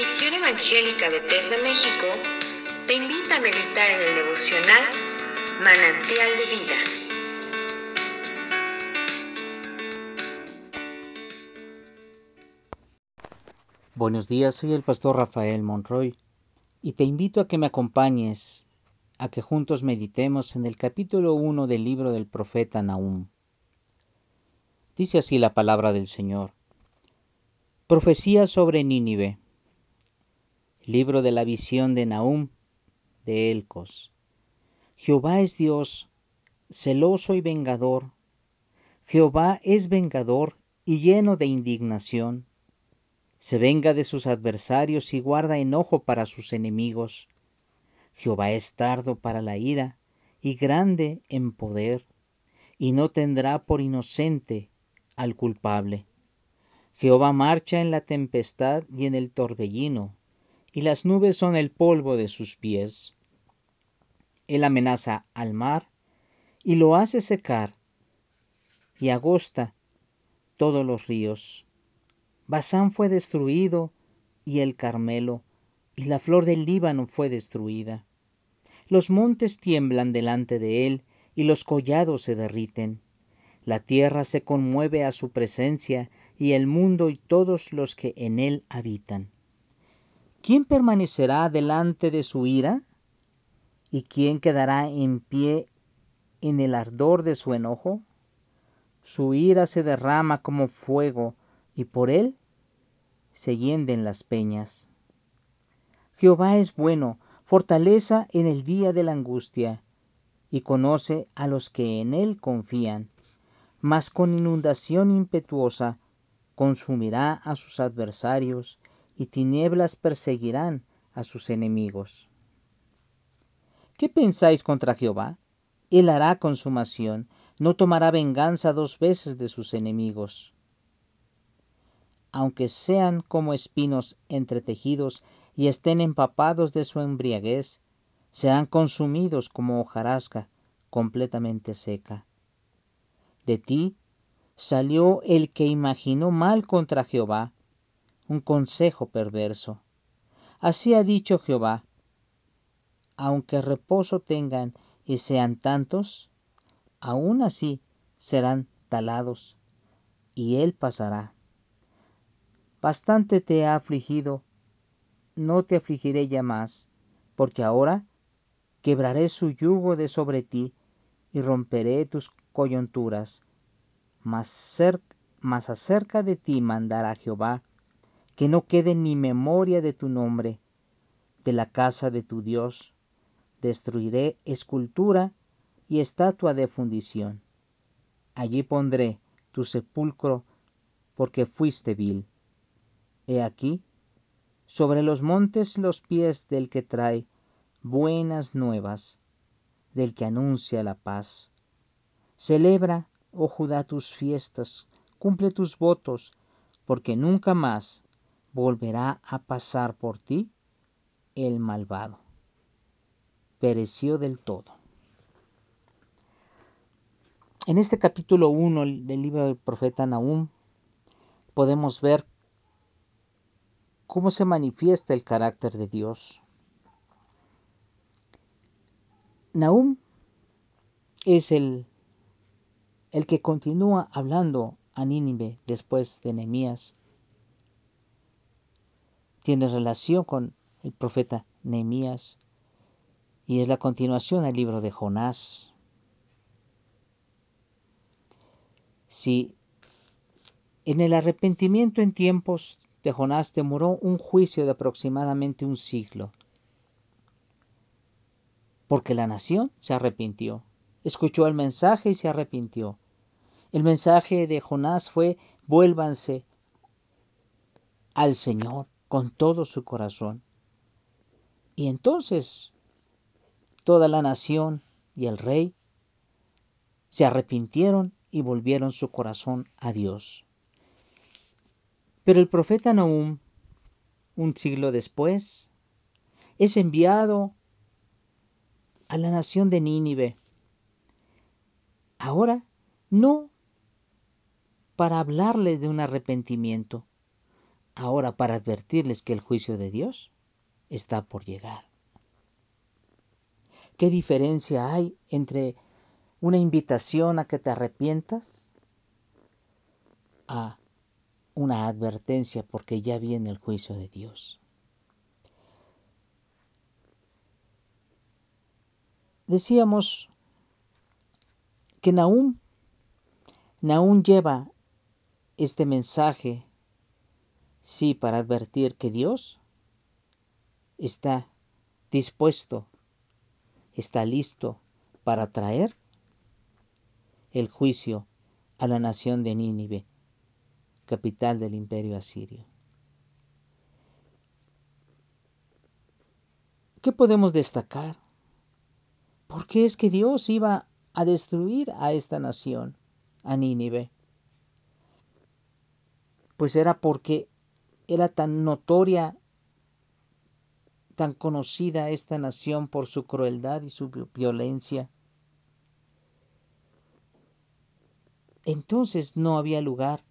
Misión Evangélica Bethesda México te invita a meditar en el devocional Manantial de Vida. Buenos días, soy el pastor Rafael Monroy y te invito a que me acompañes a que juntos meditemos en el capítulo 1 del libro del profeta Nahum. Dice así la palabra del Señor. Profecía sobre Nínive. Libro de la visión de Nahum de Elcos. Jehová es Dios, celoso y vengador. Jehová es vengador y lleno de indignación. Se venga de sus adversarios y guarda enojo para sus enemigos. Jehová es tardo para la ira y grande en poder, y no tendrá por inocente al culpable. Jehová marcha en la tempestad y en el torbellino, y las nubes son el polvo de sus pies. Él amenaza al mar y lo hace secar, y agosta todos los ríos. Basán fue destruido y el Carmelo, y la flor del Líbano fue destruida. Los montes tiemblan delante de él, y los collados se derriten. La tierra se conmueve a su presencia, y el mundo y todos los que en él habitan. ¿Quién permanecerá delante de su ira? ¿Y quién quedará en pie en el ardor de su enojo? Su ira se derrama como fuego, y por él se hienden las peñas. Jehová es bueno, fortaleza en el día de la angustia, y conoce a los que en él confían, mas con inundación impetuosa consumirá a sus adversarios y tinieblas perseguirán a sus enemigos. ¿Qué pensáis contra Jehová? Él hará consumación, no tomará venganza dos veces de sus enemigos. Aunque sean como espinos entretejidos y estén empapados de su embriaguez, serán consumidos como hojarasca completamente seca. De ti salió el que imaginó mal contra Jehová, un consejo perverso. Así ha dicho Jehová, aunque reposo tengan y sean tantos, aún así serán talados, y él pasará. Bastante te ha afligido, no te afligiré ya más, porque ahora quebraré su yugo de sobre ti y romperé tus coyunturas. Mas, mas acerca de ti mandará Jehová que no quede ni memoria de tu nombre, de la casa de tu Dios. Destruiré escultura y estatua de fundición. Allí pondré tu sepulcro porque fuiste vil. He aquí, sobre los montes los pies del que trae buenas nuevas, del que anuncia la paz. Celebra, oh Judá, tus fiestas, cumple tus votos, porque nunca más volverá a pasar por ti el malvado. Pereció del todo. En este capítulo 1 del libro del profeta Nahum podemos ver cómo se manifiesta el carácter de Dios. Nahum es el, el que continúa hablando a Nínive después de Nehemías tiene relación con el profeta Nehemías y es la continuación del libro de Jonás. Si en el arrepentimiento en tiempos de Jonás demoró un juicio de aproximadamente un siglo, porque la nación se arrepintió, escuchó el mensaje y se arrepintió. El mensaje de Jonás fue vuélvanse al Señor con todo su corazón. Y entonces toda la nación y el rey se arrepintieron y volvieron su corazón a Dios. Pero el profeta Nahum, un siglo después, es enviado a la nación de Nínive. Ahora no para hablarles de un arrepentimiento, ahora para advertirles que el juicio de Dios está por llegar. ¿Qué diferencia hay entre una invitación a que te arrepientas a una advertencia porque ya viene el juicio de Dios? Decíamos que Nahum, Nahum lleva este mensaje, sí, para advertir que Dios está dispuesto, está listo para traer el juicio a la nación de Nínive, capital del imperio asirio. ¿Qué podemos destacar? ¿Por qué es que Dios iba a destruir a esta nación, a Nínive? Pues era porque era tan notoria, tan conocida esta nación por su crueldad y su violencia. Entonces no había lugar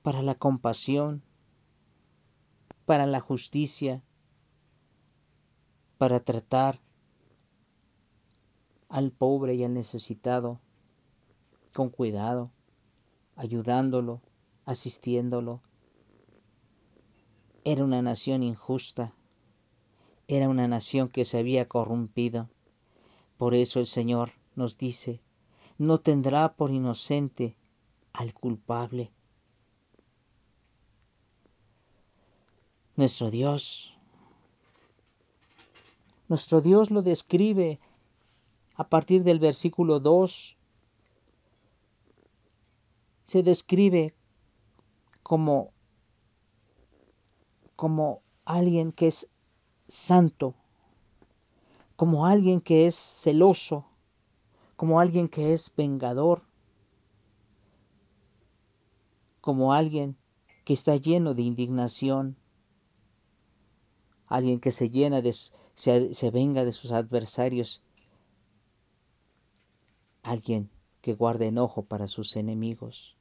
para la compasión, para la justicia, para tratar al pobre y al necesitado con cuidado, ayudándolo, asistiéndolo. Era una nación injusta, era una nación que se había corrompido. Por eso el Señor nos dice, no tendrá por inocente al culpable. Nuestro Dios nuestro Dios lo describe a partir del versículo 2. Se describe como, como alguien que es santo, como alguien que es celoso, como alguien que es vengador, como alguien que está lleno de indignación, alguien que se llena de, se, venga de sus adversarios, alguien que guarde enojo para sus enemigos.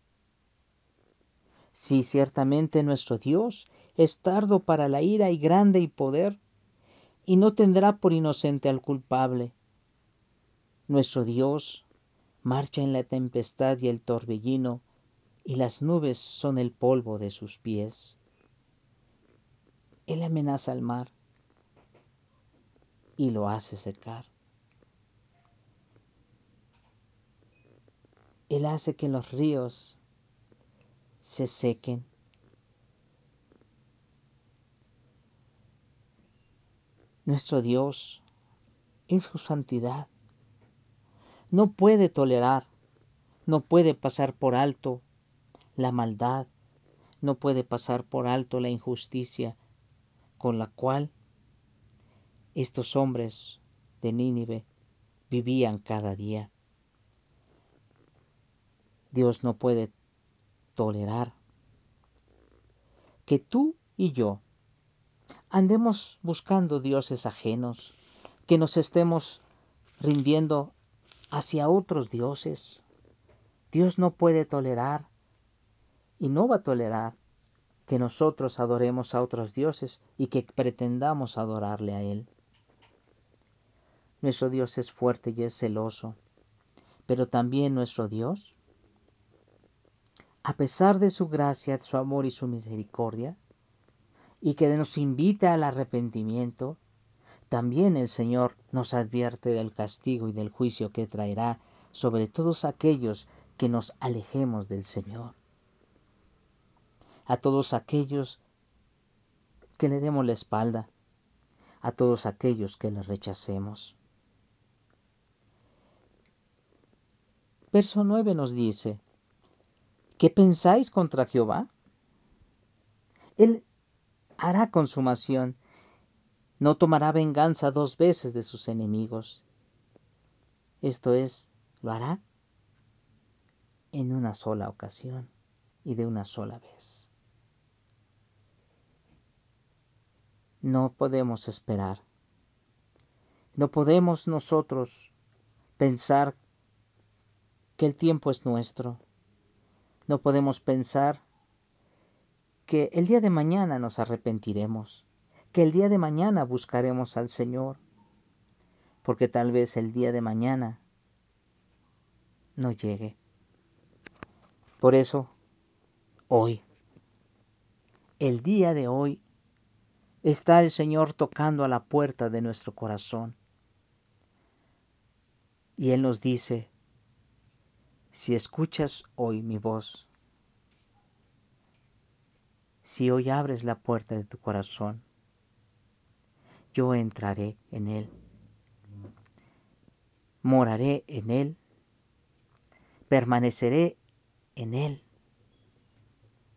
Sí, ciertamente nuestro Dios es tardo para la ira y grande y poder, y no tendrá por inocente al culpable. Nuestro Dios marcha en la tempestad y el torbellino, y las nubes son el polvo de sus pies. Él amenaza al mar, y lo hace secar. Él hace que los ríos se sequen. Nuestro Dios, en su santidad, no puede tolerar, no puede pasar por alto la maldad, no puede pasar por alto la injusticia con la cual estos hombres de Nínive vivían cada día. Dios no puede tolerar que tú y yo andemos buscando dioses ajenos, que nos estemos rindiendo hacia otros dioses. Dios no puede tolerar y no va a tolerar que nosotros adoremos a otros dioses y que pretendamos adorarle a Él. Nuestro Dios es fuerte y es celoso, pero también nuestro Dios, a pesar de su gracia, su amor y su misericordia, y que nos invita al arrepentimiento, también el Señor nos advierte del castigo y del juicio que traerá sobre todos aquellos que nos alejemos del Señor. A todos aquellos que le demos la espalda, a todos aquellos que le rechacemos. Verso 9 nos dice, ¿qué pensáis contra Jehová? Él hará consumación, no tomará venganza dos veces de sus enemigos. Esto es, lo hará en una sola ocasión y de una sola vez. No podemos esperar. No podemos nosotros pensar que el tiempo es nuestro. No podemos pensar que el día de mañana nos arrepentiremos, que el día de mañana buscaremos al Señor, porque tal vez el día de mañana no llegue. Por eso, hoy, el día de hoy, está el Señor tocando a la puerta de nuestro corazón. Y Él nos dice, si escuchas hoy mi voz, si hoy abres la puerta de tu corazón, yo entraré en él, moraré en él, permaneceré en él.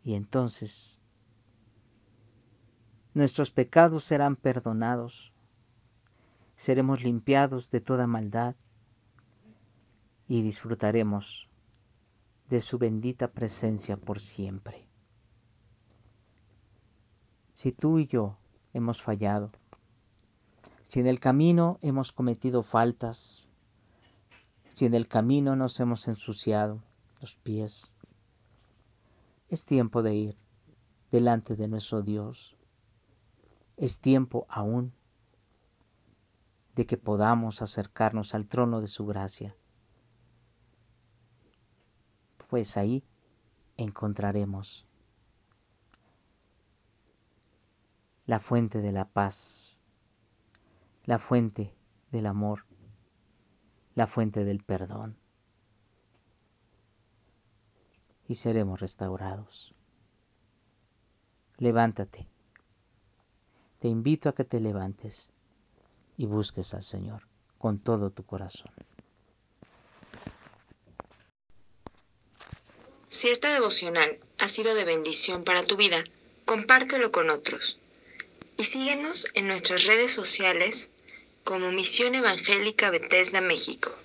Y entonces nuestros pecados serán perdonados, seremos limpiados de toda maldad y disfrutaremos de su bendita presencia por siempre. Si tú y yo hemos fallado, si en el camino hemos cometido faltas, si en el camino nos hemos ensuciado los pies, es tiempo de ir delante de nuestro Dios. Es tiempo aún de que podamos acercarnos al trono de su gracia, pues ahí encontraremos la fuente de la paz, la fuente del amor, la fuente del perdón. Y seremos restaurados. Levántate. Te invito a que te levantes y busques al Señor con todo tu corazón. Si esta devocional ha sido de bendición para tu vida, compártelo con otros y síguenos en nuestras redes sociales como Misión Evangélica Bethesda México.